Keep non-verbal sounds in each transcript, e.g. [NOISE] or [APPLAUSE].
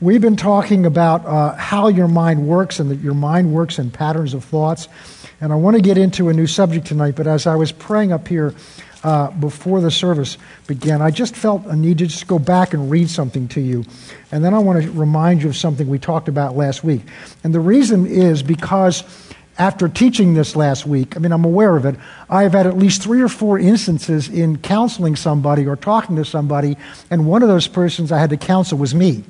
We've been talking about uh, how your mind works and that your mind works in patterns of thoughts. And I want to get into a new subject tonight, but as I was praying up here uh, before the service began, I just felt a need to just go back and read something to you. And then I want to remind you of something we talked about last week. And the reason is because after teaching this last week, I mean, I'm aware of it, I've had at least three or four instances in counseling somebody or talking to somebody, and one of those persons I had to counsel was me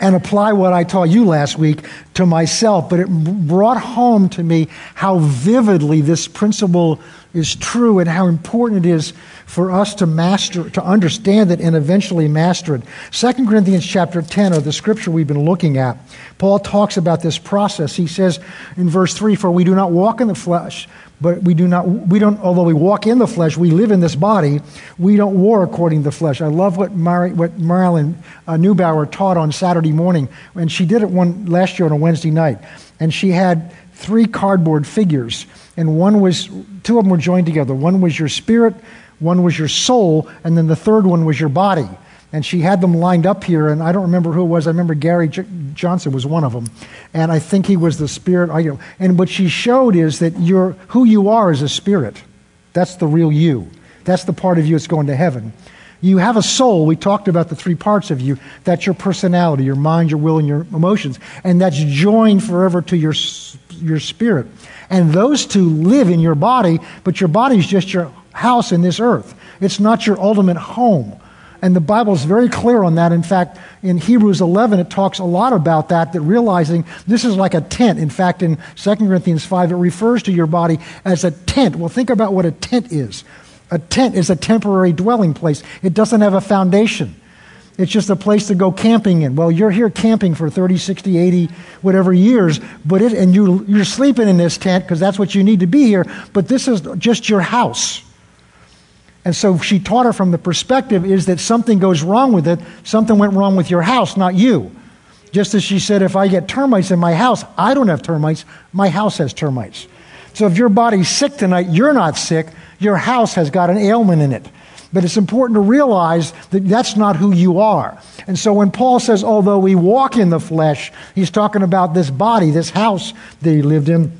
and apply what I taught you last week to myself. But it brought home to me how vividly this principle is true and how important it is for us to master, to understand it and eventually master it. 2 Corinthians chapter 10, or the scripture we've been looking at, Paul talks about this process. He says in verse 3, For we do not walk in the flesh, but we do not, we don't, although we walk in the flesh, we live in this body, we don't war according to the flesh. I love what, Mar- what Marilyn uh, Neubauer taught on Saturday morning, and she did it one last year on a Wednesday night. And she had three cardboard figures, and one was, two of them were joined together. One was your spirit, one was your soul, and then the third one was your body and she had them lined up here, and I don't remember who it was. I remember Gary J- Johnson was one of them, and I think he was the spirit. I, you know, and what she showed is that you're, who you are is a spirit. That's the real you. That's the part of you that's going to heaven. You have a soul. We talked about the three parts of you. That's your personality, your mind, your will, and your emotions, and that's joined forever to your your spirit. And those two live in your body, but your body is just your house in this earth. It's not your ultimate home. And the Bible is very clear on that. In fact, in Hebrews 11, it talks a lot about that, that realizing this is like a tent. In fact, in 2 Corinthians 5, it refers to your body as a tent. Well, think about what a tent is. A tent is a temporary dwelling place, it doesn't have a foundation. It's just a place to go camping in. Well, you're here camping for 30, 60, 80, whatever years, but it, and you, you're sleeping in this tent because that's what you need to be here, but this is just your house. And so she taught her from the perspective is that something goes wrong with it, something went wrong with your house, not you. Just as she said, if I get termites in my house, I don't have termites, my house has termites. So if your body's sick tonight, you're not sick, your house has got an ailment in it. But it's important to realize that that's not who you are. And so when Paul says, although we walk in the flesh, he's talking about this body, this house that he lived in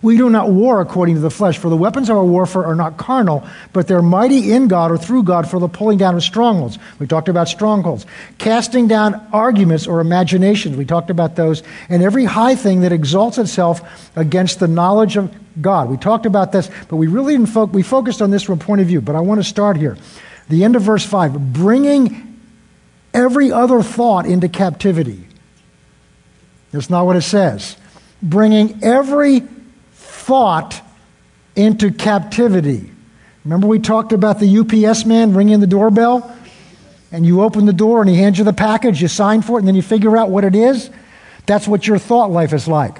we do not war according to the flesh, for the weapons of our warfare are not carnal, but they're mighty in God or through God for the pulling down of strongholds. We talked about strongholds. Casting down arguments or imaginations. We talked about those. And every high thing that exalts itself against the knowledge of God. We talked about this, but we really didn't fo- we focused on this from a point of view. But I want to start here. The end of verse 5. Bringing every other thought into captivity. That's not what it says. Bringing every thought into captivity. Remember, we talked about the UPS man ringing the doorbell? And you open the door and he hands you the package, you sign for it, and then you figure out what it is? That's what your thought life is like.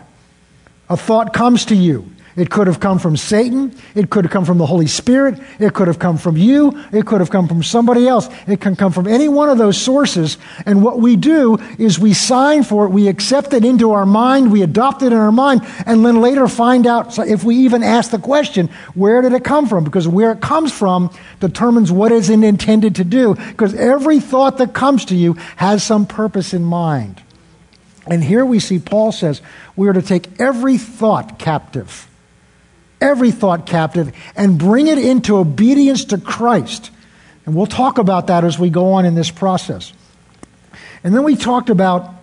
A thought comes to you. It could have come from Satan. It could have come from the Holy Spirit. It could have come from you. It could have come from somebody else. It can come from any one of those sources. And what we do is we sign for it. We accept it into our mind. We adopt it in our mind. And then later find out if we even ask the question, where did it come from? Because where it comes from determines what is it intended to do. Because every thought that comes to you has some purpose in mind. And here we see Paul says we are to take every thought captive every thought captive and bring it into obedience to Christ. And we'll talk about that as we go on in this process. And then we talked about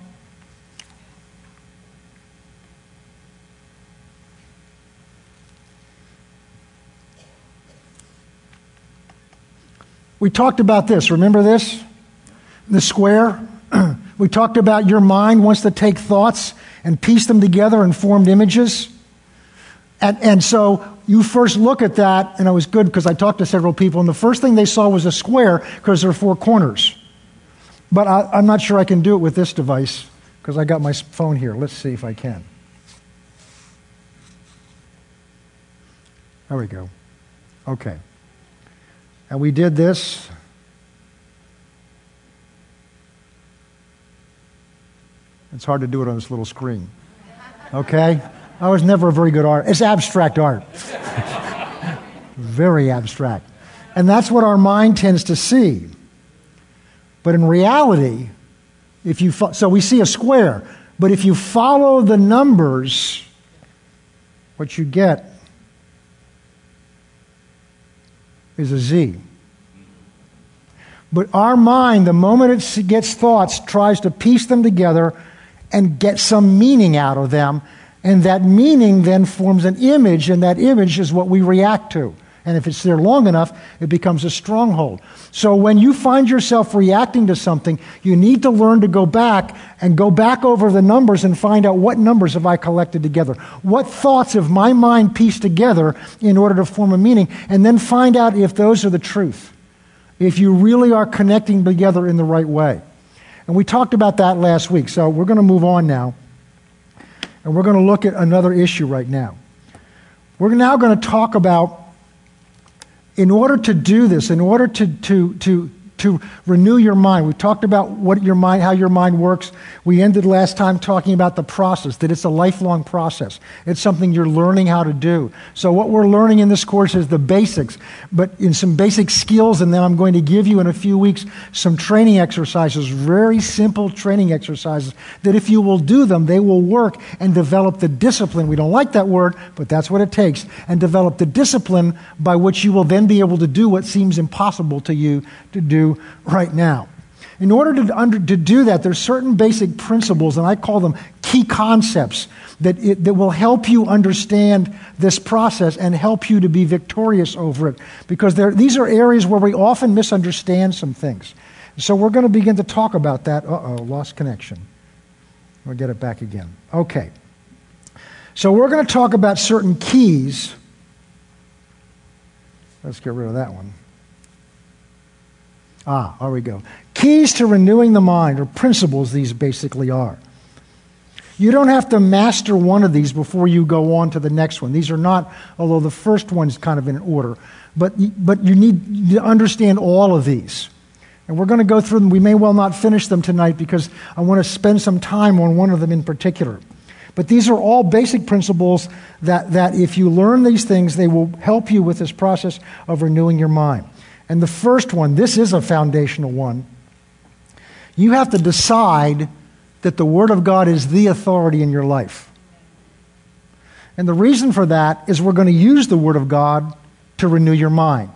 We talked about this. Remember this? The square? [CLEARS THROAT] we talked about your mind wants to take thoughts and piece them together and formed images. And, and so you first look at that, and it was good because I talked to several people, and the first thing they saw was a square because there are four corners. But I, I'm not sure I can do it with this device because I got my phone here. Let's see if I can. There we go. Okay. And we did this. It's hard to do it on this little screen. Okay? I was never a very good art. It's abstract art. very abstract. And that's what our mind tends to see. But in reality, If you fo- so we see a square, but if you follow the numbers, what you get is a Z. But our mind, the moment it gets thoughts, tries to piece them together and get some meaning out of them. And that meaning then forms an image, and that image is what we react to. And if it's there long enough, it becomes a stronghold. So when you find yourself reacting to something, you need to learn to go back and go back over the numbers and find out what numbers have I collected together. What thoughts have my mind pieced together in order to form a meaning, and then find out if those are the truth. If you really are connecting together in the right way. And we talked about that last week. So we're going to move on now. And we're going to look at another issue right now. We're now going to talk about in order to do this, in order to, to, to to renew your mind. We talked about what your mind, how your mind works. We ended last time talking about the process, that it's a lifelong process. It's something you're learning how to do. So what we're learning in this course is the basics, but in some basic skills, and then I'm going to give you in a few weeks some training exercises, very simple training exercises, that if you will do them, they will work and develop the discipline. We don't like that word, but that's what it takes, and develop the discipline by which you will then be able to do what seems impossible to you to do right now. In order to, under, to do that, there's certain basic principles, and I call them key concepts, that, it, that will help you understand this process and help you to be victorious over it. Because these are areas where we often misunderstand some things. So we're going to begin to talk about that. Uh oh, lost connection. We'll get it back again. Okay. So we're going to talk about certain keys. Let's get rid of that one. Ah, there we go. Keys to renewing the mind, or principles, these basically are. You don't have to master one of these before you go on to the next one. These are not, although the first one's kind of in order, but, but you need to understand all of these. And we're going to go through them. We may well not finish them tonight because I want to spend some time on one of them in particular. But these are all basic principles that, that if you learn these things, they will help you with this process of renewing your mind. And the first one, this is a foundational one. You have to decide that the Word of God is the authority in your life. And the reason for that is we're going to use the Word of God to renew your mind.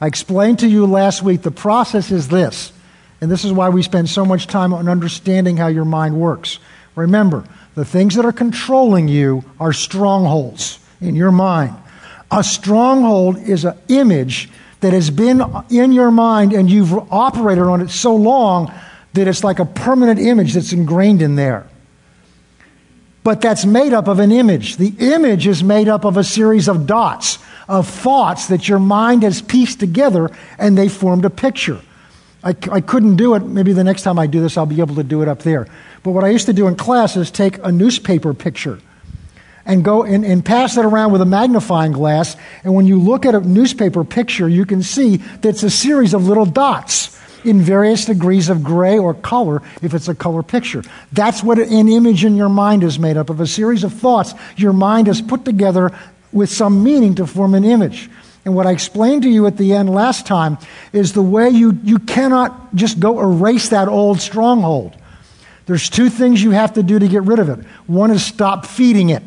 I explained to you last week the process is this, and this is why we spend so much time on understanding how your mind works. Remember, the things that are controlling you are strongholds in your mind. A stronghold is an image that has been in your mind and you've operated on it so long that it's like a permanent image that's ingrained in there. But that's made up of an image. The image is made up of a series of dots, of thoughts that your mind has pieced together and they formed a picture. I, I couldn't do it. Maybe the next time I do this, I'll be able to do it up there. But what I used to do in class is take a newspaper picture and go and, and pass it around with a magnifying glass. And when you look at a newspaper picture, you can see that it's a series of little dots in various degrees of gray or color if it's a color picture. That's what an image in your mind is made up of a series of thoughts your mind has put together with some meaning to form an image. And what I explained to you at the end last time is the way you, you cannot just go erase that old stronghold. There's two things you have to do to get rid of it. One is stop feeding it.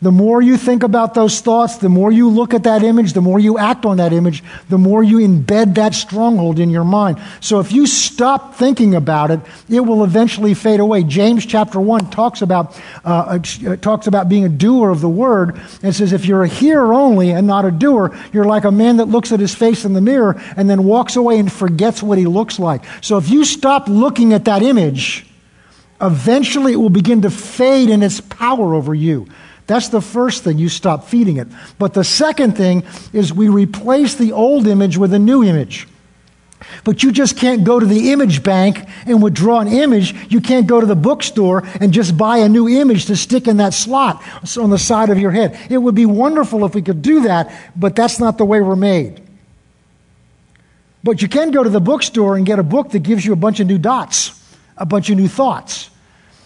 The more you think about those thoughts, the more you look at that image, the more you act on that image, the more you embed that stronghold in your mind. So if you stop thinking about it, it will eventually fade away. James chapter 1 talks about, uh, uh, talks about being a doer of the word and says if you're a hearer only and not a doer, you're like a man that looks at his face in the mirror and then walks away and forgets what he looks like. So if you stop looking at that image, eventually it will begin to fade in its power over you. That's the first thing, you stop feeding it. But the second thing is we replace the old image with a new image. But you just can't go to the image bank and withdraw an image. You can't go to the bookstore and just buy a new image to stick in that slot on the side of your head. It would be wonderful if we could do that, but that's not the way we're made. But you can go to the bookstore and get a book that gives you a bunch of new dots, a bunch of new thoughts.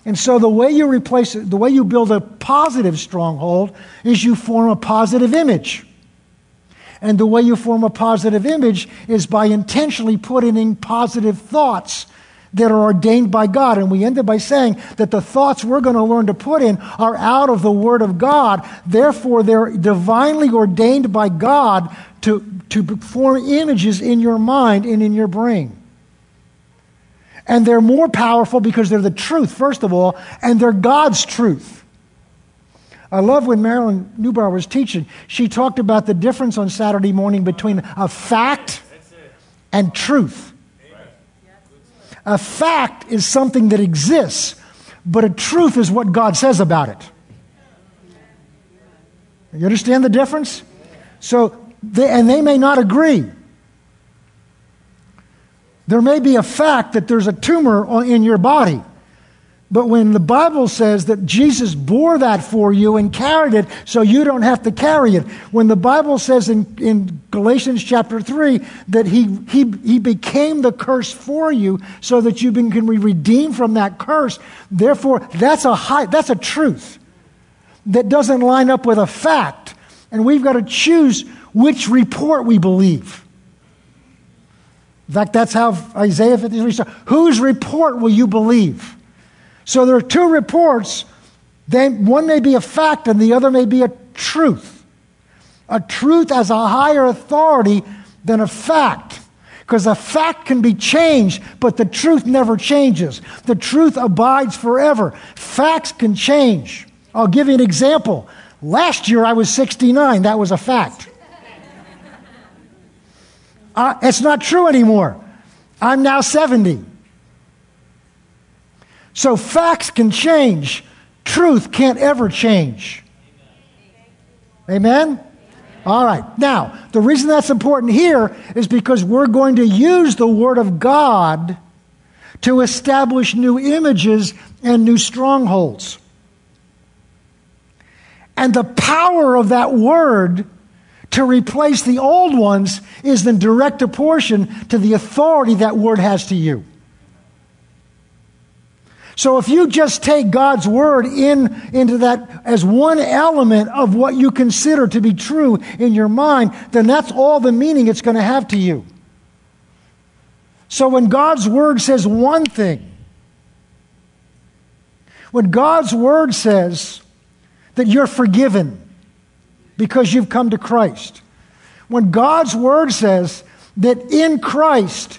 And so the way you replace it, the way you build a positive stronghold is you form a positive image. And the way you form a positive image is by intentionally putting in positive thoughts that are ordained by God. And we ended by saying that the thoughts we're going to learn to put in are out of the Word of God. Therefore, they're divinely ordained by God to, to form images in your mind and in your brain. And they're more powerful because they're the truth, first of all, and they're God's truth. I love when Marilyn Neubauer was teaching. She talked about the difference on Saturday morning between a fact and truth. A fact is something that exists, but a truth is what God says about it. You understand the difference? So, they, and they may not agree. There may be a fact that there's a tumor in your body. But when the Bible says that Jesus bore that for you and carried it so you don't have to carry it, when the Bible says in, in Galatians chapter 3 that he, he, he became the curse for you so that you can be redeemed from that curse, therefore, that's a, high, that's a truth that doesn't line up with a fact. And we've got to choose which report we believe. In fact, that's how Isaiah 53 starts. Whose report will you believe? So there are two reports. They, one may be a fact and the other may be a truth. A truth as a higher authority than a fact. Because a fact can be changed, but the truth never changes. The truth abides forever. Facts can change. I'll give you an example. Last year I was 69. That was a fact. Uh, it's not true anymore. I'm now 70. So facts can change, truth can't ever change. Amen? All right. Now, the reason that's important here is because we're going to use the Word of God to establish new images and new strongholds. And the power of that Word to replace the old ones is in direct proportion to the authority that Word has to you. So if you just take God's word in into that as one element of what you consider to be true in your mind, then that's all the meaning it's going to have to you. So when God's word says one thing, when God's word says that you're forgiven because you've come to Christ, when God's word says that in Christ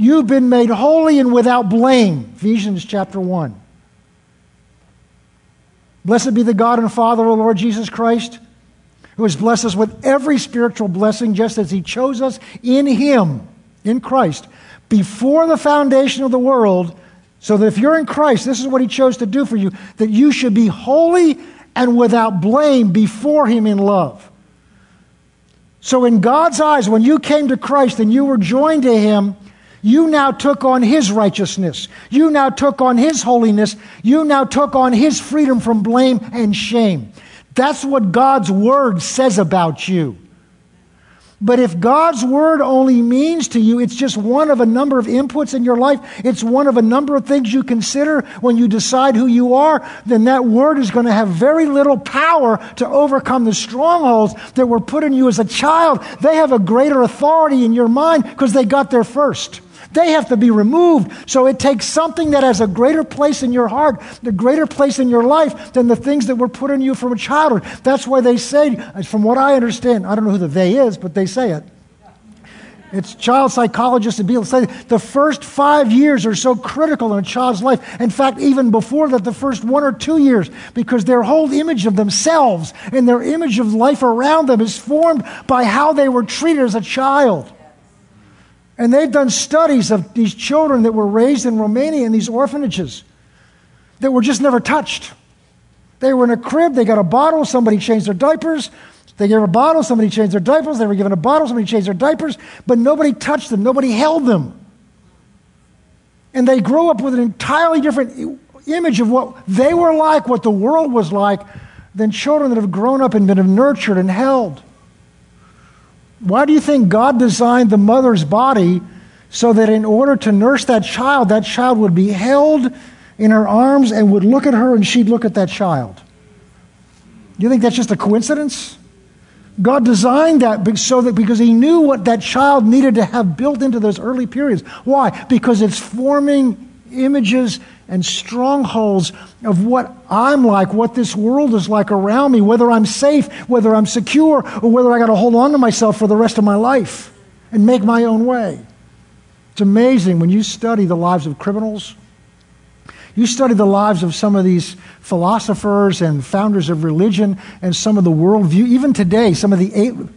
You've been made holy and without blame. Ephesians chapter 1. Blessed be the God and Father of the Lord Jesus Christ, who has blessed us with every spiritual blessing, just as He chose us in Him, in Christ, before the foundation of the world, so that if you're in Christ, this is what He chose to do for you, that you should be holy and without blame before Him in love. So, in God's eyes, when you came to Christ and you were joined to Him, you now took on His righteousness. You now took on His holiness. You now took on His freedom from blame and shame. That's what God's Word says about you. But if God's Word only means to you, it's just one of a number of inputs in your life, it's one of a number of things you consider when you decide who you are, then that Word is going to have very little power to overcome the strongholds that were put in you as a child. They have a greater authority in your mind because they got there first. They have to be removed. So it takes something that has a greater place in your heart, the greater place in your life than the things that were put in you from a childhood. That's why they say, from what I understand, I don't know who the they is, but they say it. It's child psychologists and people say the first five years are so critical in a child's life. In fact, even before that, the first one or two years, because their whole image of themselves and their image of life around them is formed by how they were treated as a child. And they've done studies of these children that were raised in Romania in these orphanages that were just never touched. They were in a crib, they got a bottle, somebody changed their diapers. They gave a bottle, somebody changed their diapers. They were given a bottle, somebody changed their diapers, but nobody touched them, nobody held them. And they grow up with an entirely different image of what they were like, what the world was like, than children that have grown up and been nurtured and held. Why do you think God designed the mother's body so that in order to nurse that child, that child would be held in her arms and would look at her and she'd look at that child? Do you think that's just a coincidence? God designed that so that because He knew what that child needed to have built into those early periods. Why? Because it's forming images and strongholds of what I'm like, what this world is like around me, whether I'm safe, whether I'm secure, or whether I got to hold on to myself for the rest of my life and make my own way. It's amazing when you study the lives of criminals. You study the lives of some of these philosophers and founders of religion and some of the worldview, even today, some of the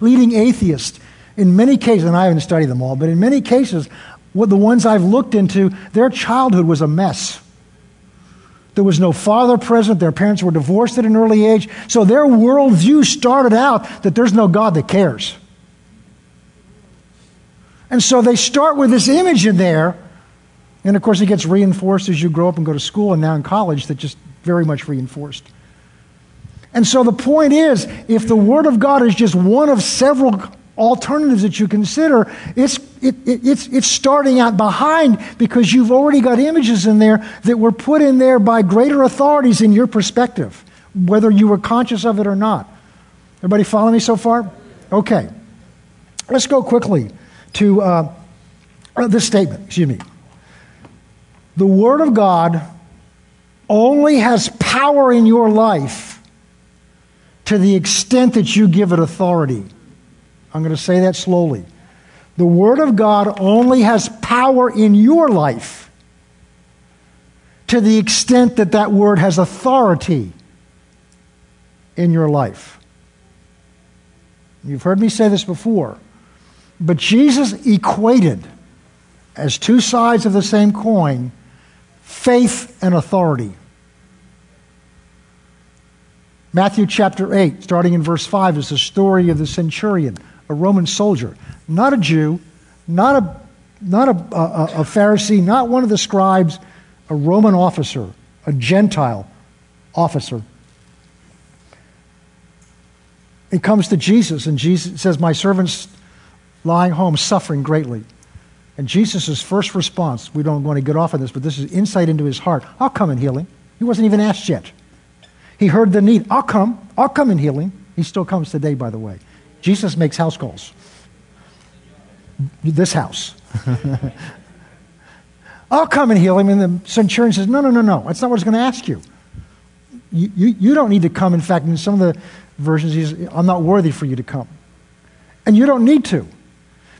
leading atheists. In many cases, and I haven't studied them all, but in many cases, what the ones I've looked into, their childhood was a mess. There was no father present. Their parents were divorced at an early age. So their worldview started out that there's no God that cares. And so they start with this image in there. And of course, it gets reinforced as you grow up and go to school and now in college, that just very much reinforced. And so the point is if the Word of God is just one of several alternatives that you consider, it's, it, it, it's, it's starting out behind because you've already got images in there that were put in there by greater authorities in your perspective, whether you were conscious of it or not. Everybody follow me so far? Okay. Let's go quickly to uh, this statement. Excuse me. The Word of God only has power in your life to the extent that you give it authority. I'm going to say that slowly. The Word of God only has power in your life to the extent that that Word has authority in your life. You've heard me say this before, but Jesus equated as two sides of the same coin faith and authority. Matthew chapter 8, starting in verse 5, is the story of the centurion a Roman soldier, not a Jew, not a, not a, a, a Pharisee, not one of the scribes, a Roman officer, a Gentile officer. He comes to Jesus, and Jesus says, My servant's lying home, suffering greatly. And Jesus' first response, we don't want to get off on this, but this is insight into his heart. I'll come and heal him. He wasn't even asked yet. He heard the need. I'll come. I'll come and heal him. He still comes today, by the way. Jesus makes house calls. This house. [LAUGHS] I'll come and heal him. And the centurion says, No, no, no, no. That's not what he's going to ask you. You, you. you don't need to come. In fact, in some of the versions, he's, I'm not worthy for you to come. And you don't need to.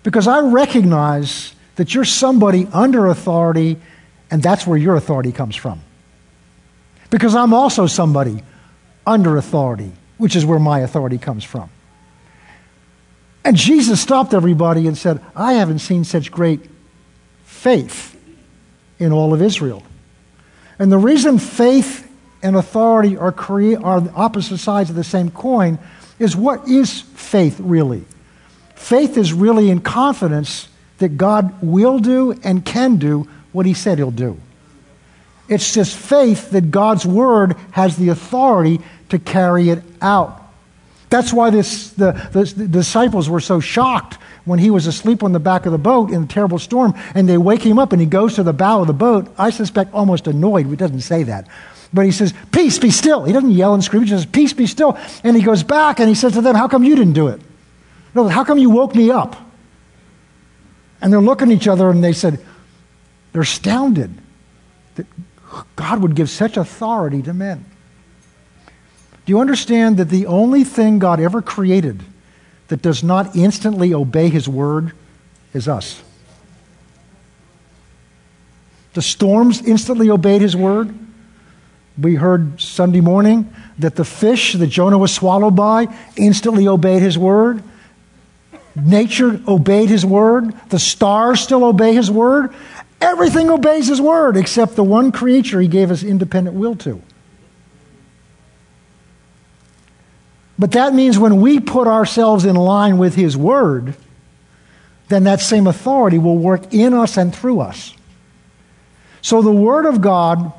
Because I recognize that you're somebody under authority, and that's where your authority comes from. Because I'm also somebody under authority, which is where my authority comes from. And Jesus stopped everybody and said, I haven't seen such great faith in all of Israel. And the reason faith and authority are, crea- are opposite sides of the same coin is what is faith really? Faith is really in confidence that God will do and can do what he said he'll do. It's just faith that God's word has the authority to carry it out. That's why this, the, the, the, disciples were so shocked when he was asleep on the back of the boat in a terrible storm, and they wake him up and he goes to the bow of the boat, I suspect almost annoyed. He doesn't say that. But he says, Peace, be still. He doesn't yell and scream, he says, Peace, be still. And he goes back and he says to them, How come you didn't do it? No, how come you woke me up? And they're looking at each other and they said, They're astounded that God would give such authority to men. Do you understand that the only thing God ever created that does not instantly obey his word is us? The storms instantly obeyed his word. We heard Sunday morning that the fish that Jonah was swallowed by instantly obeyed his word. Nature obeyed his word. The stars still obey his word. Everything obeys his word except the one creature he gave us independent will to. But that means when we put ourselves in line with His Word, then that same authority will work in us and through us. So the Word of God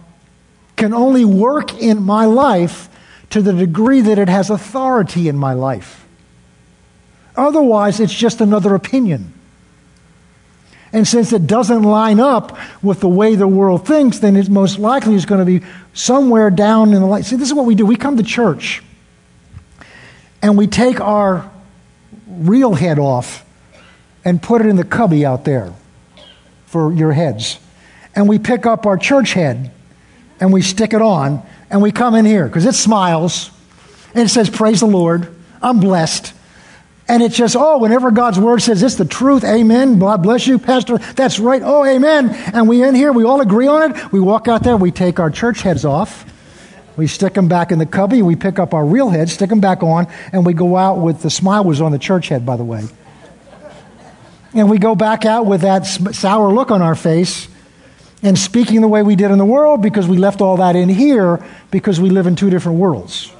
can only work in my life to the degree that it has authority in my life. Otherwise, it's just another opinion. And since it doesn't line up with the way the world thinks, then it most likely is going to be somewhere down in the light. See, this is what we do. We come to church and we take our real head off and put it in the cubby out there for your heads. and we pick up our church head and we stick it on and we come in here because it smiles and it says, Praise the Lord, I'm blessed. And it's just, oh, whenever God's word says it's the truth, amen. God bless you, Pastor. That's right. Oh, amen. And we in here, we all agree on it. We walk out there, we take our church heads off. We stick them back in the cubby. We pick up our real head, stick them back on, and we go out with the smile was on the church head, by the way. And we go back out with that sour look on our face and speaking the way we did in the world because we left all that in here because we live in two different worlds.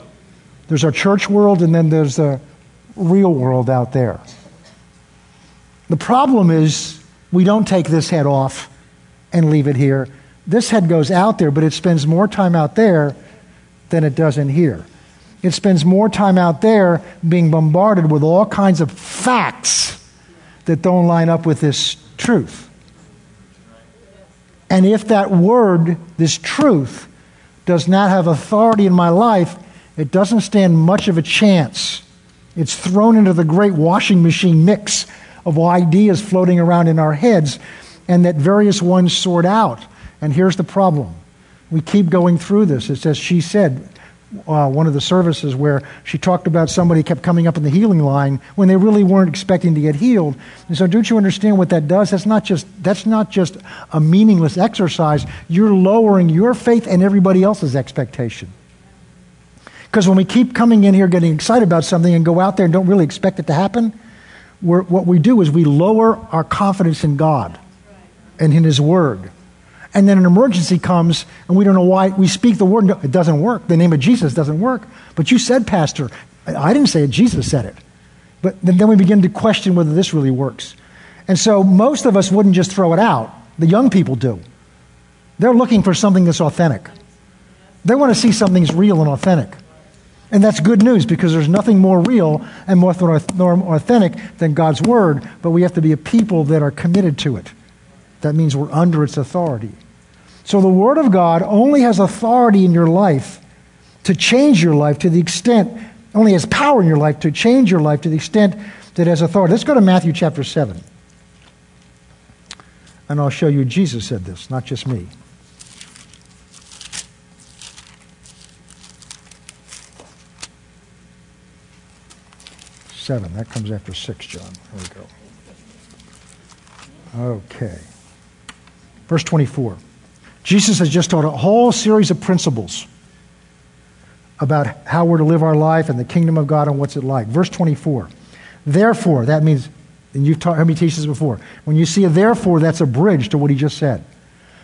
There's our church world, and then there's the real world out there. The problem is we don't take this head off and leave it here. This head goes out there, but it spends more time out there than it does in here. It spends more time out there being bombarded with all kinds of facts that don't line up with this truth. And if that word, this truth, does not have authority in my life, it doesn't stand much of a chance it's thrown into the great washing machine mix of ideas floating around in our heads, and that various ones sort out. And here's the problem we keep going through this. It's as she said, uh, one of the services where she talked about somebody kept coming up in the healing line when they really weren't expecting to get healed. And so, don't you understand what that does? That's not just that's not just a meaningless exercise. You're lowering your faith and everybody else's expectation. Because when we keep coming in here getting excited about something and go out there and don't really expect it to happen, what we do is we lower our confidence in God and in His Word. And then an emergency comes and we don't know why. We speak the word, it doesn't work. The name of Jesus doesn't work. But you said, Pastor, I didn't say it, Jesus said it. But then we begin to question whether this really works. And so most of us wouldn't just throw it out. The young people do. They're looking for something that's authentic. They want to see something that's real and authentic. And that's good news because there's nothing more real and more authentic than God's Word, but we have to be a people that are committed to it. That means we're under its authority. So the Word of God only has authority in your life to change your life to the extent, only has power in your life to change your life to the extent that it has authority. Let's go to Matthew chapter 7. And I'll show you Jesus said this, not just me. 7. That comes after 6, John. There we go. Okay. Verse 24. Jesus has just taught a whole series of principles about how we're to live our life and the kingdom of God and what's it like. Verse 24. Therefore, that means, and you've taught, heard me teach this before. When you see a therefore, that's a bridge to what he just said.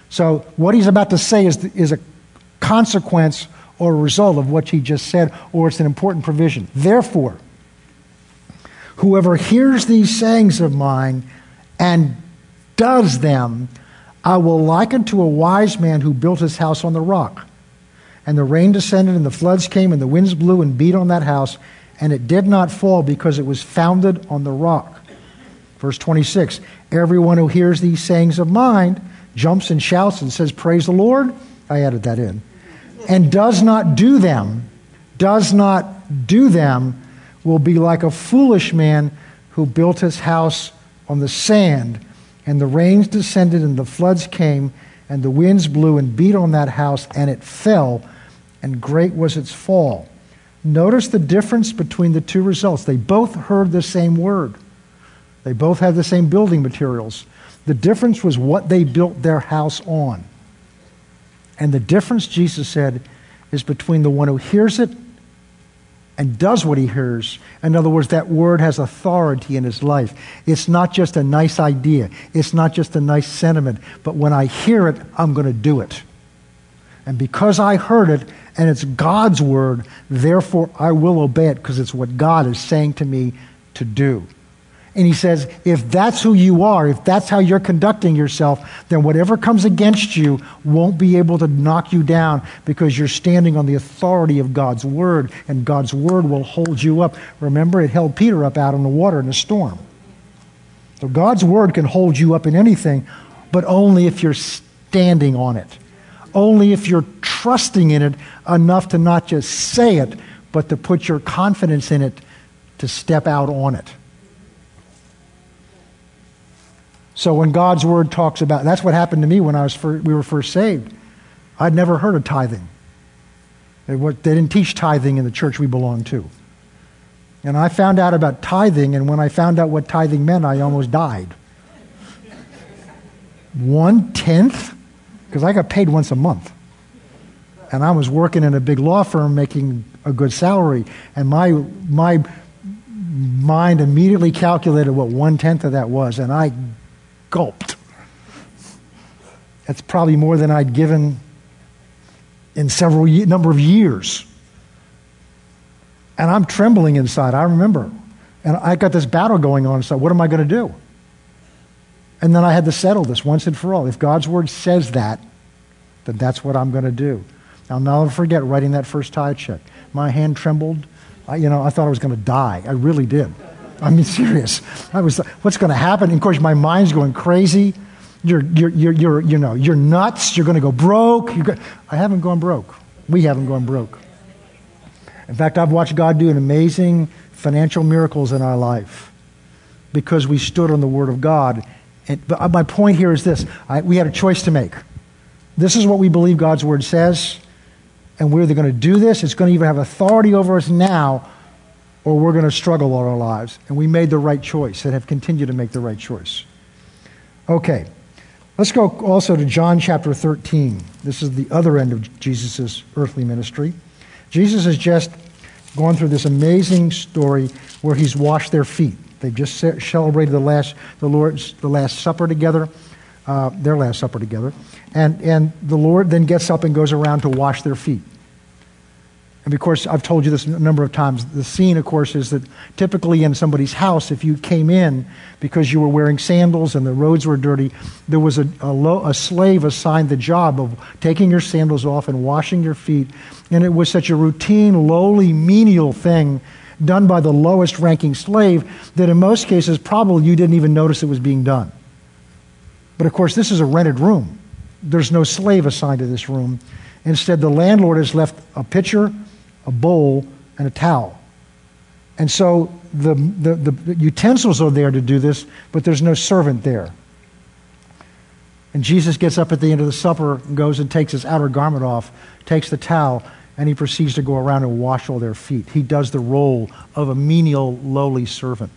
So, what he's about to say is, is a consequence or a result of what he just said, or it's an important provision. Therefore, Whoever hears these sayings of mine and does them, I will liken to a wise man who built his house on the rock. And the rain descended, and the floods came, and the winds blew and beat on that house, and it did not fall because it was founded on the rock. Verse 26 Everyone who hears these sayings of mine jumps and shouts and says, Praise the Lord. I added that in. And does not do them, does not do them, will be like a foolish man who built his house on the sand, and the rains descended, and the floods came, and the winds blew and beat on that house, and it fell, and great was its fall. Notice the difference between the two results. They both heard the same word, they both had the same building materials. The difference was what they built their house on. And the difference, Jesus said, is between the one who hears it and does what he hears. In other words, that word has authority in his life. It's not just a nice idea, it's not just a nice sentiment, but when I hear it, I'm going to do it. And because I heard it and it's God's word, therefore I will obey it because it's what God is saying to me to do. And he says, if that's who you are, if that's how you're conducting yourself, then whatever comes against you won't be able to knock you down because you're standing on the authority of God's word, and God's word will hold you up. Remember, it held Peter up out on the water in a storm. So God's word can hold you up in anything, but only if you're standing on it. Only if you're trusting in it enough to not just say it, but to put your confidence in it to step out on it. So when God's word talks about that's what happened to me when I was first, we were first saved. I'd never heard of tithing. They, didn't teach tithing in the church we belonged to. And I found out about tithing, and when I found out what tithing meant, I almost died. One tenth? Because I got paid once a month. And I was working in a big law firm making a good salary. And my, my mind immediately calculated what one tenth of that was, and I gulped. That's probably more than I'd given in several number of years. And I'm trembling inside. I remember. And I got this battle going on. So, what am I going to do? And then I had to settle this once and for all. If God's word says that, then that's what I'm going to do. I'll never forget writing that first tithe check. My hand trembled. I, you know, I thought I was going to die. I really did. I mean, serious. I was, what's going to happen? And of course, my mind's going crazy. You're, you're, you're, you're, you know, you're nuts. You're going to go broke. Go, I haven't gone broke. We haven't gone broke. In fact, I've watched God do amazing financial miracles in our life because we stood on the Word of God. And, but uh, my point here is this I, we had a choice to make. This is what we believe God's Word says, and we're either going to do this, it's going to even have authority over us now, or we're going to struggle all our lives. And we made the right choice and have continued to make the right choice. Okay, let's go also to John chapter 13. This is the other end of Jesus' earthly ministry. Jesus has just gone through this amazing story where he's washed their feet. They've just celebrated the last, the Lord's, the Last Supper together, uh, their Last Supper together. And, and the Lord then gets up and goes around to wash their feet. And of course, I've told you this a number of times. The scene, of course, is that typically in somebody's house, if you came in because you were wearing sandals and the roads were dirty, there was a, a, lo- a, slave assigned the job of taking your sandals off and washing your feet. And it was such a routine, lowly, menial thing done by the lowest ranking slave that in most cases, probably you didn't even notice it was being done. But of course, this is a rented room. There's no slave assigned to this room. Instead, the landlord has left a pitcher a bowl, and a towel. And so the, the, the, utensils are there to do this, but there's no servant there. And Jesus gets up at the end of the supper and goes and takes his outer garment off, takes the towel, and he proceeds to go around and wash all their feet. He does the role of a menial, lowly servant.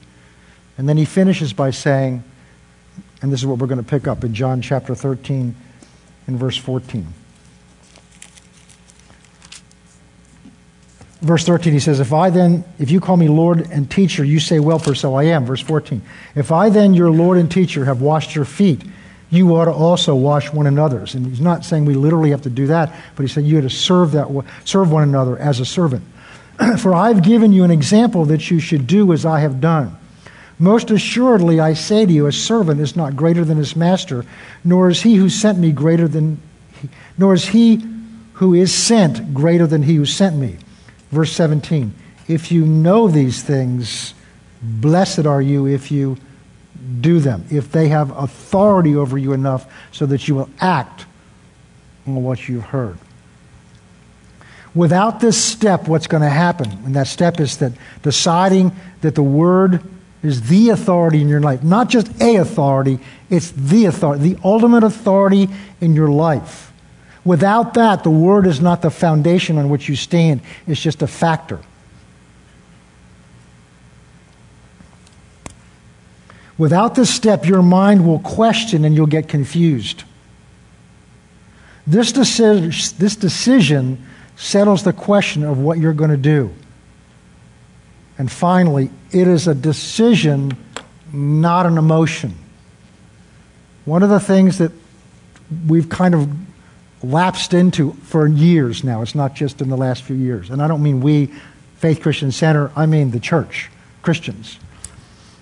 And then he finishes by saying, and this is what we're going to pick up in John chapter 13 in verse 14. Verse 13, he says, If I then, if you call me Lord and teacher, you say, Well, for so I am. Verse 14, If I then, your Lord and teacher, have washed your feet, you ought to also wash one another's. And he's not saying we literally have to do that, but he said you ought to serve, that, serve one another as a servant. [CLEARS THROAT] for I've given you an example that you should do as I have done. Most assuredly, I say to you, a servant is not greater than his master, nor is he who sent me greater than, he, nor is he who is sent greater than he who sent me. Verse 17 If you know these things, blessed are you if you do them, if they have authority over you enough so that you will act on what you've heard. Without this step, what's going to happen? And that step is that deciding that the Word is the authority in your life. Not just a authority, it's the authority, the ultimate authority in your life. Without that, the Word is not the foundation on which you stand, it's just a factor. Without this step, your mind will question and you'll get confused. This, deci- this decision settles the question of what you're going to do. And finally, it is a decision, not an emotion. One of the things that we've kind of lapsed into for years now. It's not just in the last few years. And I don't mean we, Faith Christian Center, I mean the church, Christians.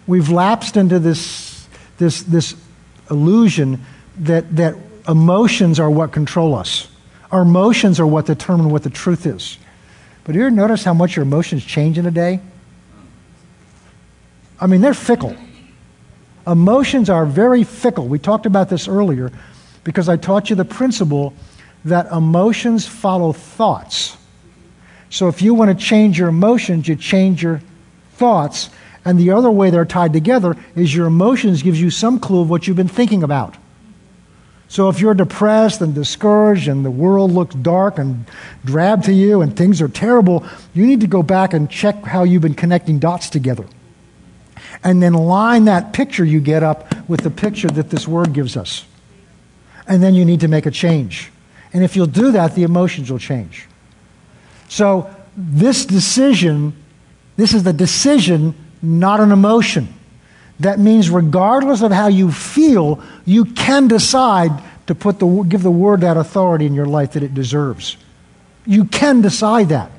We've lapsed into this, this, this illusion that, that emotions are what control us. Our emotions are what determine what the truth is. But you ever notice how much your emotions change in a day? I mean, they're fickle. Emotions are very fickle. We talked about this earlier because I taught you the principle that emotions follow thoughts. So if you want to change your emotions, you change your thoughts. And the other way they're tied together is your emotions gives you some clue of what you've been thinking about. So if you're depressed and discouraged and the world looks dark and drab to you and things are terrible, you need to go back and check how you've been connecting dots together. And then line that picture you get up with the picture that this word gives us. And then you need to make a change. And if you'll do that, the emotions will change. So this decision, this is the decision, not an emotion. That means, regardless of how you feel, you can decide to put the, give the word that authority in your life that it deserves. You can decide that,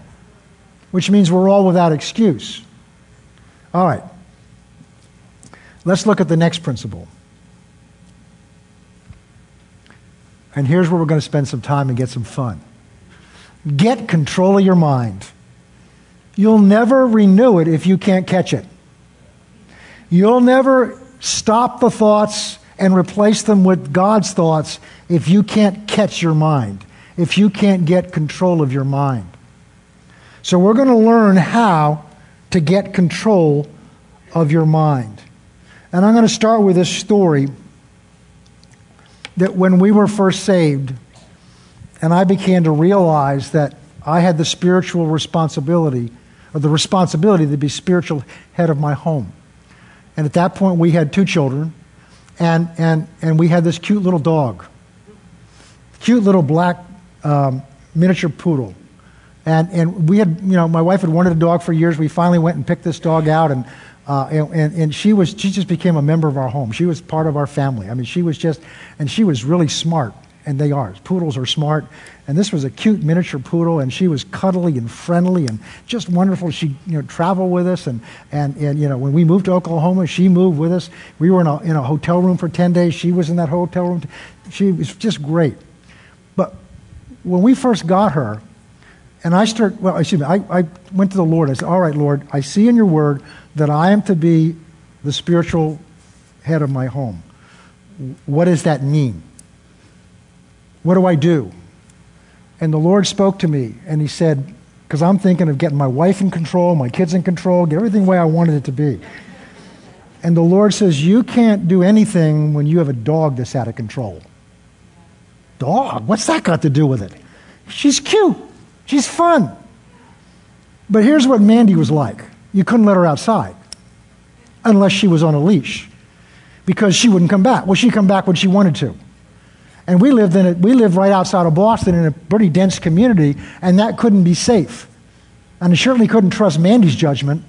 which means we're all without excuse. All right. Let's look at the next principle. And here's where we're going to spend some time and get some fun. Get control of your mind. You'll never renew it if you can't catch it. You'll never stop the thoughts and replace them with God's thoughts if you can't catch your mind, if you can't get control of your mind. So, we're going to learn how to get control of your mind. And I'm going to start with this story that when we were first saved, and I began to realize that I had the spiritual responsibility, or the responsibility to be spiritual head of my home. And at that point, we had two children, and, and, and we had this cute little dog, cute little black um, miniature poodle. And, and we had, you know, my wife had wanted a dog for years. We finally went and picked this dog out, and, uh, and, and, and, she was, she just became a member of our home. She was part of our family. I mean, she was just, and she was really smart and they are. Poodles are smart. And this was a cute miniature poodle, and she was cuddly and friendly and just wonderful. She, you know, traveled with us, and, and, and you know, when we moved to Oklahoma, she moved with us. We were in a, in a hotel room for 10 days. She was in that hotel room. She was just great. But when we first got her, and I start, well, excuse me, I, I went to the Lord. I said, All right, Lord, I see in your word that I am to be the spiritual head of my home. What does that mean? What do I do? And the Lord spoke to me and He said, because I'm thinking of getting my wife in control, my kids in control, get everything the way I wanted it to be. And the Lord says, You can't do anything when you have a dog that's out of control. Dog? What's that got to do with it? She's cute. She's fun. But here's what Mandy was like you couldn't let her outside unless she was on a leash because she wouldn't come back. Well, she'd come back when she wanted to. And we lived in it, we lived right outside of Boston in a pretty dense community, and that couldn't be safe. And I certainly couldn't trust Mandy's judgment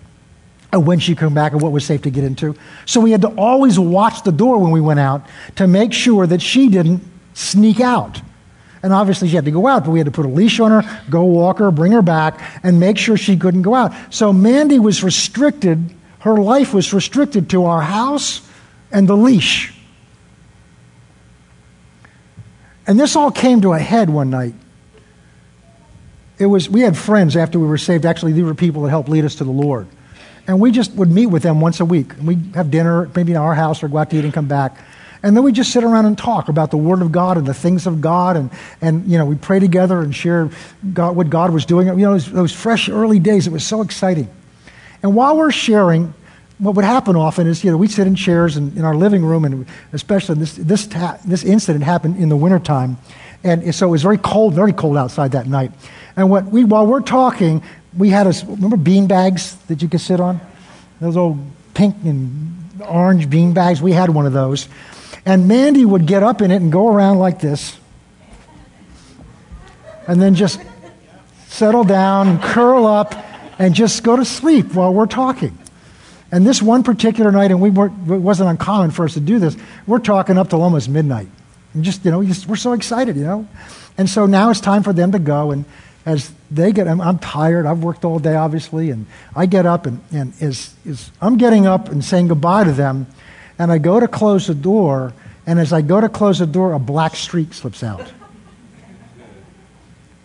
of when she'd come back and what was safe to get into. So we had to always watch the door when we went out to make sure that she didn't sneak out. And obviously she had to go out, but we had to put a leash on her, go walk her, bring her back, and make sure she couldn't go out. So Mandy was restricted, her life was restricted to our house and the leash. And this all came to a head one night. It was, we had friends after we were saved. Actually, these were people that helped lead us to the Lord. And we just would meet with them once a week. And we'd have dinner, maybe in our house, or go out to eat and come back. And then we just sit around and talk about the Word of God and the things of God. And, and you know, we pray together and share God, what God was doing. You know, those, those fresh early days, it was so exciting. And while we're sharing, what would happen often is, you know, we'd sit in chairs in, in our living room, and especially this, this, ta- this incident happened in the wintertime. And so it was very cold, very cold outside that night. And what we, while we're talking, we had a, remember bean bags that you could sit on? Those old pink and orange bean bags. We had one of those. And Mandy would get up in it and go around like this. And then just settle down curl up and just go to sleep while we're talking. And this one particular night, and we weren't, it wasn't uncommon for us to do this, we're talking up till almost midnight. And just, you know, just, we're so excited, you know. And so now it's time for them to go. And as they get, I'm, I'm tired. I've worked all day, obviously. And I get up, and, and as, as I'm getting up and saying goodbye to them, and I go to close the door, and as I go to close the door, a black streak slips out.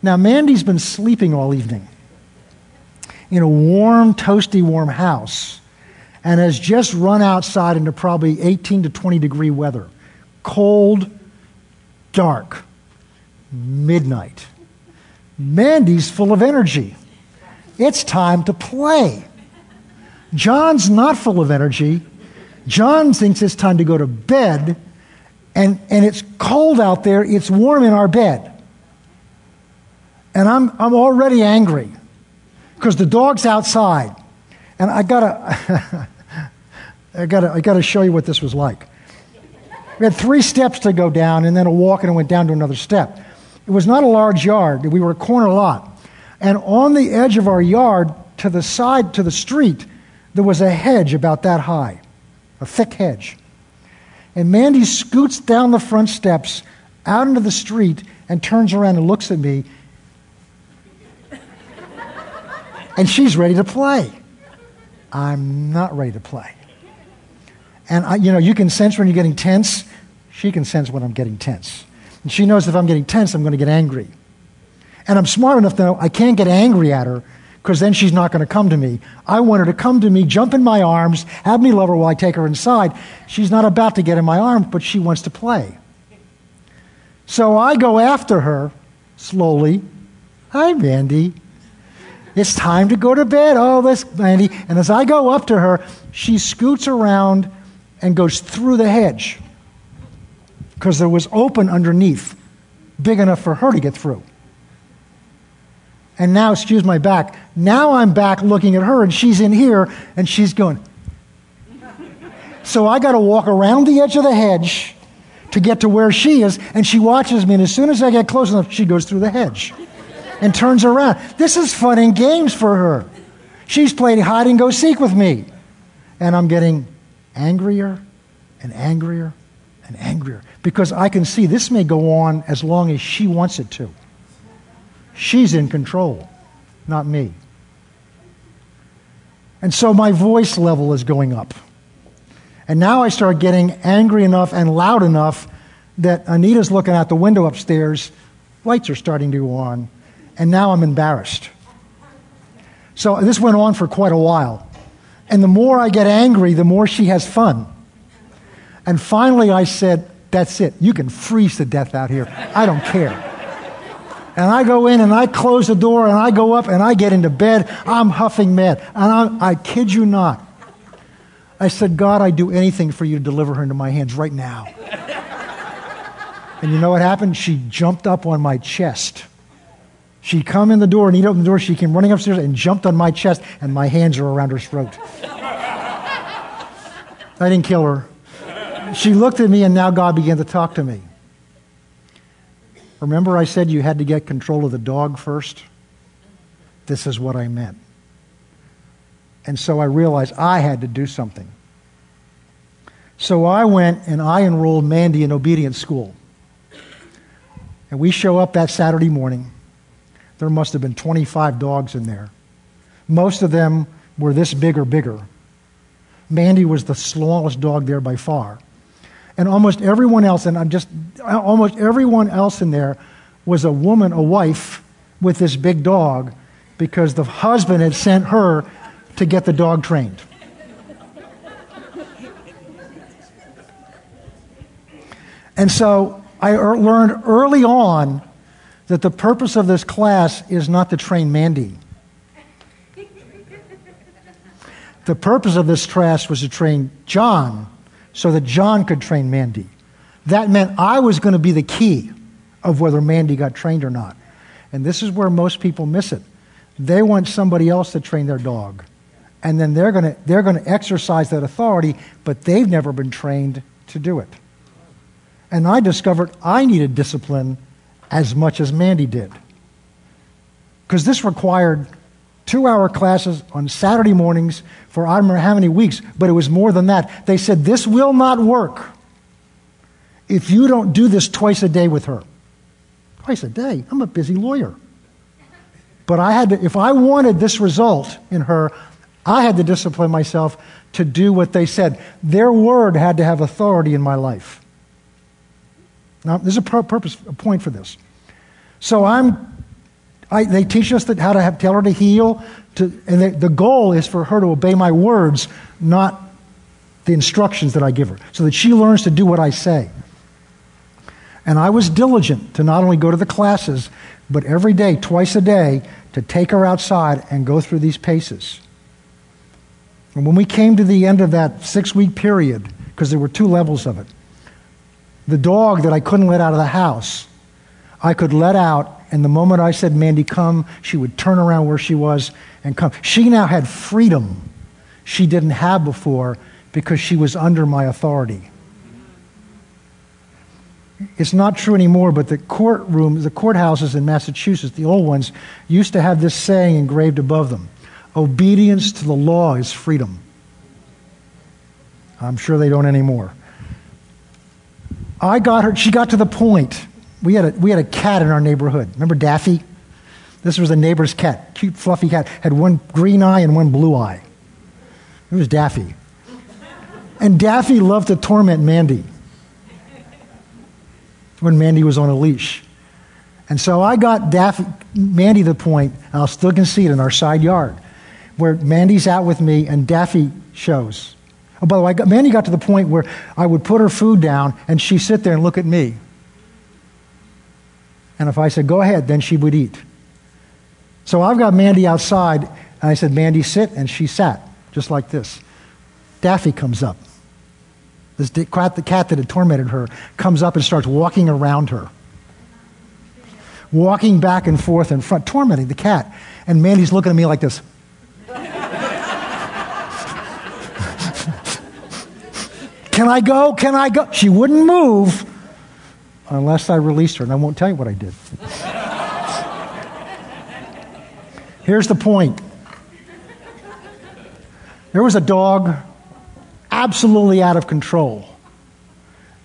Now, Mandy's been sleeping all evening in a warm, toasty, warm house and has just run outside into probably 18 to 20 degree weather. Cold, dark, midnight. Mandy's full of energy. It's time to play. John's not full of energy. John thinks it's time to go to bed, and, and it's cold out there. It's warm in our bed. And I'm, I'm already angry because the dog's outside. And I gotta, [LAUGHS] I gotta, I gotta show you what this was like. We had three steps to go down and then a walk and it went down to another step. It was not a large yard. We were a corner lot. And on the edge of our yard, to the side, to the street, there was a hedge about that high, a thick hedge. And Mandy scoots down the front steps out into the street and turns around and looks at me. and she's ready to play. I'm not ready to play. And I, you know, you can sense when you're getting tense. She can sense when I'm getting tense. And she knows if I'm getting tense, I'm going to get angry. And I'm smart enough to know I can't get angry at her because then she's not going to come to me. I want her to come to me, jump in my arms, have me love her while I take her inside. She's not about to get in my arms, but she wants to play. So I go after her slowly. Hi, Mandy. It's time to go to bed. Oh, this, Mandy. And as I go up to her, she scoots around and goes through the hedge because there was open underneath, big enough for her to get through. And now, excuse my back, now I'm back looking at her and she's in here and she's going. So I got to walk around the edge of the hedge to get to where she is, and she watches me, and as soon as I get close enough, she goes through the hedge and turns around. This is fun and games for her. She's playing hide and go seek with me. And I'm getting angrier and angrier and angrier because I can see this may go on as long as she wants it to. She's in control, not me. And so my voice level is going up. And now I start getting angry enough and loud enough that Anita's looking out the window upstairs. Lights are starting to go on. And now I'm embarrassed. So this went on for quite a while. And the more I get angry, the more she has fun. And finally I said, That's it. You can freeze to death out here. I don't care and I go in and I close the door and I go up and I get into bed. I'm huffing mad. And I, I kid you not. I said, God, I'd do anything for you to deliver her into my hands right now. and you know what happened? She jumped up on my chest. She come in the door and he opened the door. She came running upstairs and jumped on my chest, and my hands are around her throat. I didn't kill her. She looked at me, and now God began to talk to me. Remember, I said you had to get control of the dog first? This is what I meant. And so I realized I had to do something. So I went and I enrolled Mandy in obedience school. And we show up that Saturday morning. There must have been 25 dogs in there. Most of them were this big or bigger. Mandy was the smallest dog there by far and almost everyone else, and I'm just almost everyone else in there was a woman, a wife with this big dog because the husband had sent her to get the dog trained. And so I er- learned early on that the purpose of this class is not to train Mandy. The purpose of this class was to train John so that John could train Mandy. That meant I was going to be the key of whether Mandy got trained or not. And this is where most people miss it. They want somebody else to train their dog. And then they're going to, they're going to exercise that authority, but they've never been trained to do it. And I discovered I needed discipline as much as Mandy did. Because this required two hour classes on Saturday mornings for I don't remember how many weeks, but it was more than that. They said, This will not work if you don't do this twice a day with her. Twice a day? I'm a busy lawyer. But I had to, if I wanted this result in her, I had to discipline myself to do what they said. Their word had to have authority in my life. Now, there's a purpose, a point for this. So I'm They teach us that how to have, tell her to heel, to, and the, the goal is for her to obey my words, not the instructions that I give her, so that she learns to do what I say. And I was diligent to not only go to the classes, but every day, twice a day, to take her outside and go through these paces. And when we came to the end of that six week period, because there were two levels of it, the dog that I couldn't let out of the house, I could let out, and the moment I said, Mandy, come, she would turn around where she was and come. She now had freedom she didn't have before because she was under my authority. It's not true anymore, but the courtrooms, the courthouses in Massachusetts, the old ones, used to have this saying engraved above them Obedience to the law is freedom. I'm sure they don't anymore. I got her, she got to the point. We had a, we had a cat in our neighborhood. Remember Daffy? This was a neighbor's cat, cute, fluffy cat, had one green eye and one blue eye. It was Daffy. And Daffy loved to torment Mandy when Mandy was on a leash. And so I got Daffy, Mandy to the point, and I'll still can see it in our side yard, where Mandy's out with me and Daffy shows. Oh, by the way, got, Mandy got to the point where I would put her food down and she'd sit there and look at me. And if I said, go ahead, then she would eat. So I've got Mandy outside, and I said, Mandy, sit, and she sat, just like this. Daffy comes up. This cat, the cat that had tormented her, comes up and starts walking around her. Walking back and forth in front, tormenting the cat. And Mandy's looking at me like this. [LAUGHS] Can I go? Can I go? She wouldn't move unless I released her, and I won't tell you what I did. Here's the point there was a dog absolutely out of control.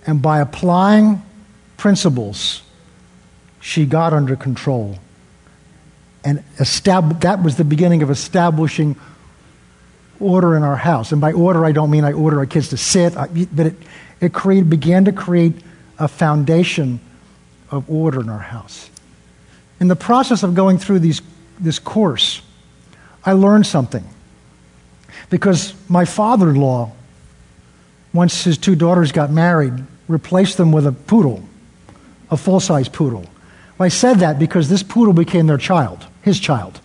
And by applying principles, she got under control. And estab- that was the beginning of establishing order in our house. And by order, I don't mean I order our kids to sit, but it, it began to create a foundation of order in our house. In the process of going through these, this course, I learned something. Because my father in law once his two daughters got married, replaced them with a poodle, a full size poodle. I said that because this poodle became their child, his child.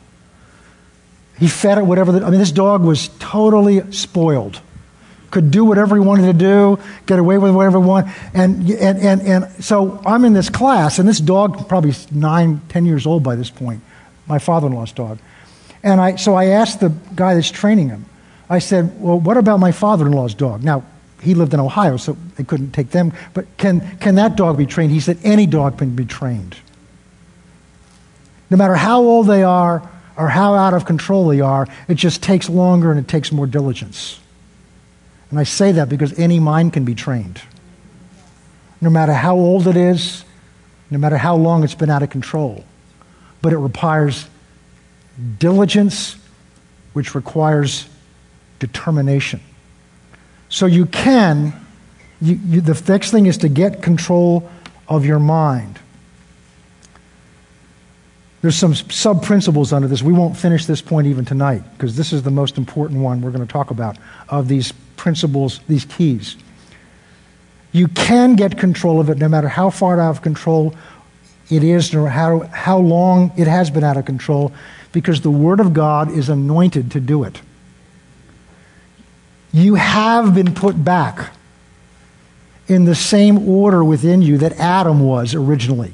He fed it whatever, the, I mean, this dog was totally spoiled. Could do whatever he wanted to do, get away with whatever he wanted. And, and, and, and so I'm in this class, and this dog, probably nine, ten years old by this point, my father in law's dog. And I, so I asked the guy that's training him, I said, Well, what about my father in law's dog? Now, he lived in Ohio, so they couldn't take them. But can, can that dog be trained? He said, any dog can be trained. No matter how old they are or how out of control they are, it just takes longer and it takes more diligence. And I say that because any mind can be trained. No matter how old it is, no matter how long it's been out of control. But it requires diligence, which requires determination. So you can, you, you, the next thing is to get control of your mind. There's some sub principles under this. We won't finish this point even tonight because this is the most important one we're going to talk about of these principles, these keys. You can get control of it no matter how far out of control it is or how, how long it has been out of control because the Word of God is anointed to do it you have been put back in the same order within you that Adam was originally.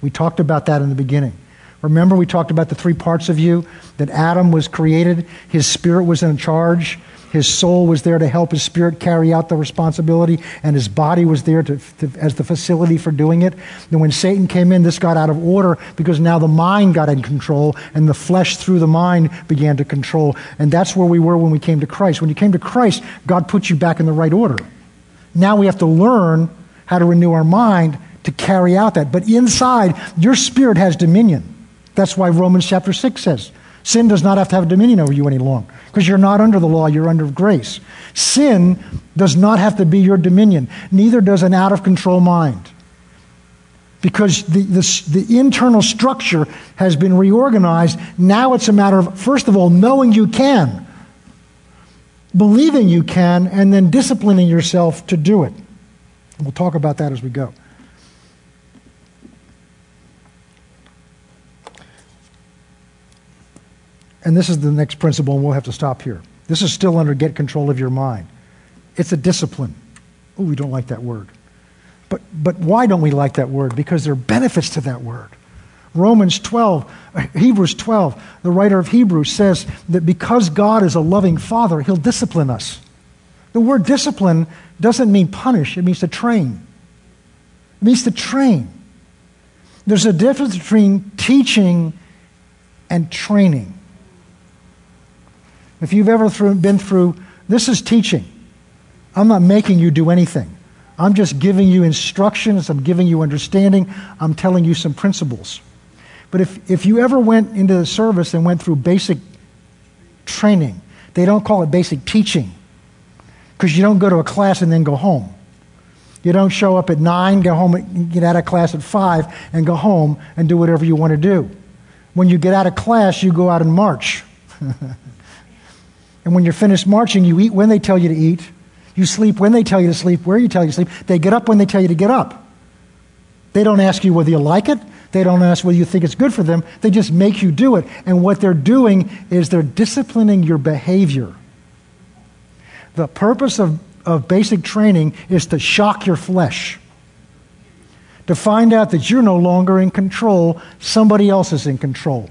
We talked about that in the beginning. Remember, we talked about the three parts of you that Adam was created, his spirit was in charge, his soul was there to help his spirit carry out the responsibility, and his body was there to, to, as the facility for doing it. Then, when Satan came in, this got out of order because now the mind got in control, and the flesh through the mind began to control. And that's where we were when we came to Christ. When you came to Christ, God put you back in the right order. Now we have to learn how to renew our mind to carry out that. But inside, your spirit has dominion. That's why Romans chapter 6 says, Sin does not have to have dominion over you any longer because you're not under the law, you're under grace. Sin does not have to be your dominion, neither does an out of control mind. Because the, the, the, internal structure has been reorganized. Now it's a matter of, first of all, knowing you can, believing you can, and then disciplining yourself to do it. And we'll talk about that as we go. And this is the next principle, and we'll have to stop here. This is still under get control of your mind. It's a discipline. Oh, we don't like that word. But, but why don't we like that word? Because there are benefits to that word. Romans 12, Hebrews 12, the writer of Hebrews says that because God is a loving father, he'll discipline us. The word discipline doesn't mean punish, it means to train. It means to train. There's a difference between teaching and training. If you've ever through, been through, this is teaching. I'm not making you do anything. I'm just giving you instructions, I'm giving you understanding, I'm telling you some principles. But if, if you ever went into the service and went through basic training, they don't call it basic teaching because you don't go to a class and then go home. You don't show up at 9, go home, get out of class at 5, and go home and do whatever you want to do. When you get out of class, you go out and march. [LAUGHS] and when you're finished marching, you eat when they tell you to eat. You sleep when they tell you to sleep, where you tell you to sleep. They get up when they tell you to get up. They don't ask you whether you like it. They don't ask whether you think it's good for them. They just make you do it. And what they're doing is they're disciplining your behavior. The purpose of of basic training is to shock your flesh, to find out that you're no longer in control, somebody else is in control.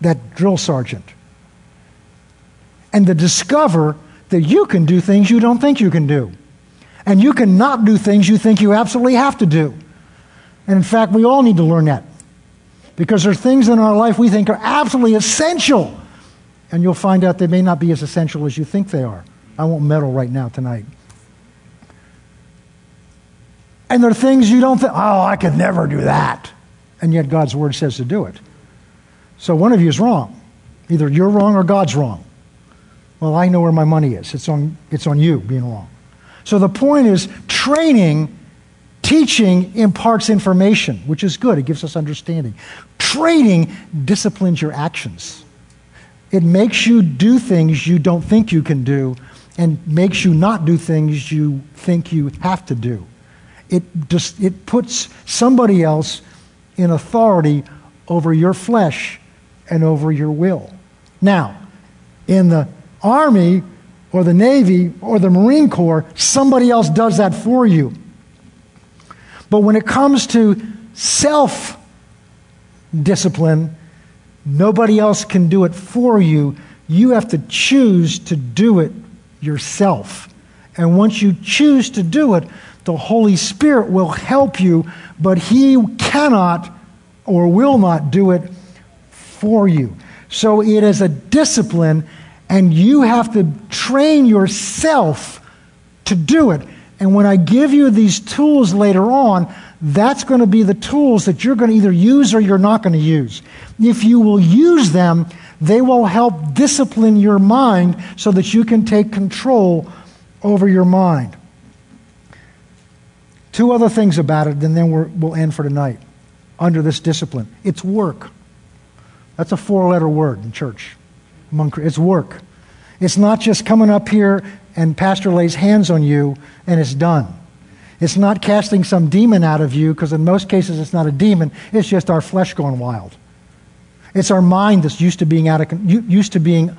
That drill sergeant. And to discover that you can do things you don't think you can do. And you can not do things you think you absolutely have to do. And in fact, we all need to learn that. Because there are things in our life we think are absolutely essential. And you'll find out they may not be as essential as you think they are. I won't meddle right now tonight. And there are things you don't think, oh, I could never do that. And yet God's word says to do it. So one of you is wrong. Either you're wrong or God's wrong. Well, I know where my money is. It's on, it's on you being wrong. So the point is training, teaching imparts information, which is good. It gives us understanding. Training disciplines your actions. It makes you do things you don't think you can do and makes you not do things you think you have to do. It just it puts somebody else in authority over your flesh and over your will. Now, in the army or the navy or the marine corps, somebody else does that for you. But when it comes to self discipline, nobody else can do it for you. You have to choose to do it yourself. And once you choose to do it, the Holy Spirit will help you, but He cannot or will not do it for you. So it is a discipline, and you have to train yourself to do it. And when I give you these tools later on, that's going to be the tools that you're going to either use or you're not going to use. If you will use them, they will help discipline your mind so that you can take control over your mind. Two other things about it, and then we will end for tonight under this discipline. It's work. That's a four letter word in church. It's work. It's not just coming up here and pastor lays hands on you and it's done. It's not casting some demon out of you, because in most cases it's not a demon, it's just our flesh going wild. It's our mind that's used to being out of, used to being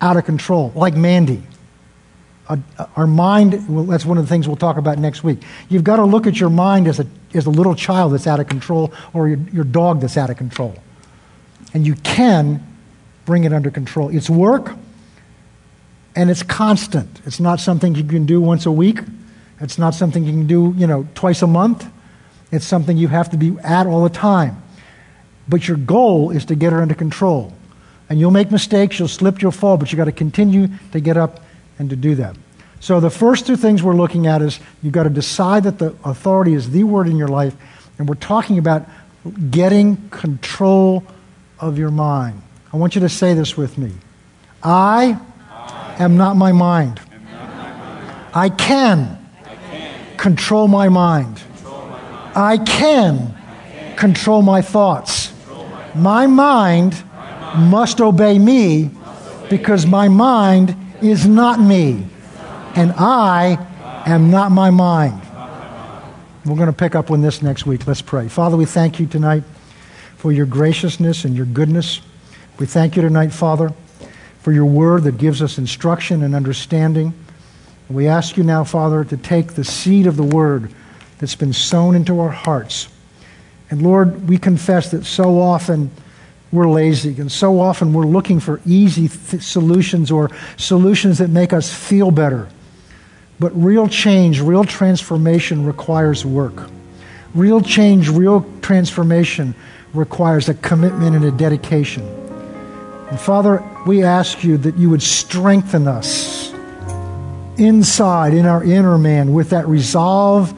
out of control, like Mandy. Our mind, well, that's one of the things we'll talk about next week. You've got to look at your mind as a, as a little child that's out of control or your, your dog that's out of control. And you can bring it under control. It's work and it's constant. It's not something you can do once a week. It's not something you can do, you know, twice a month. It's something you have to be at all the time. But your goal is to get her under control. And you'll make mistakes, you'll slip, you'll fall, but you've got to continue to get up and to do that. So the first two things we're looking at is you've got to decide that the authority is the word in your life, and we're talking about getting control of your mind. I want you to say this with me. I, I am not my mind. I can, I can control, my mind. control my mind. I can, I can control my thoughts. My mind must obey me because my mind is not me, and I am not my mind. We're going to pick up on this next week. Let's pray. Father, we thank you tonight for your graciousness and your goodness. We thank you tonight, Father, for your word that gives us instruction and understanding. We ask you now, Father, to take the seed of the word that's been sown into our hearts. And Lord, we confess that so often we're lazy and so often we're looking for easy th- solutions or solutions that make us feel better. But real change, real transformation requires work. Real change, real transformation requires a commitment and a dedication. And Father, we ask you that you would strengthen us inside, in our inner man, with that resolve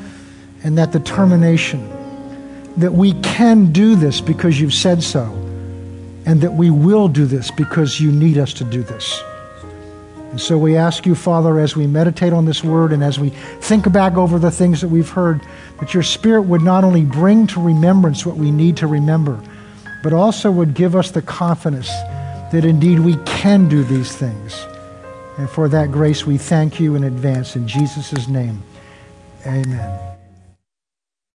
and that determination that we can do this because you've said so, and that we will do this because you need us to do this. And so we ask you, Father, as we meditate on this word and as we think back over the things that we've heard, that your Spirit would not only bring to remembrance what we need to remember, but also would give us the confidence that indeed we can do these things. And for that grace, we thank you in advance. In Jesus' name, amen.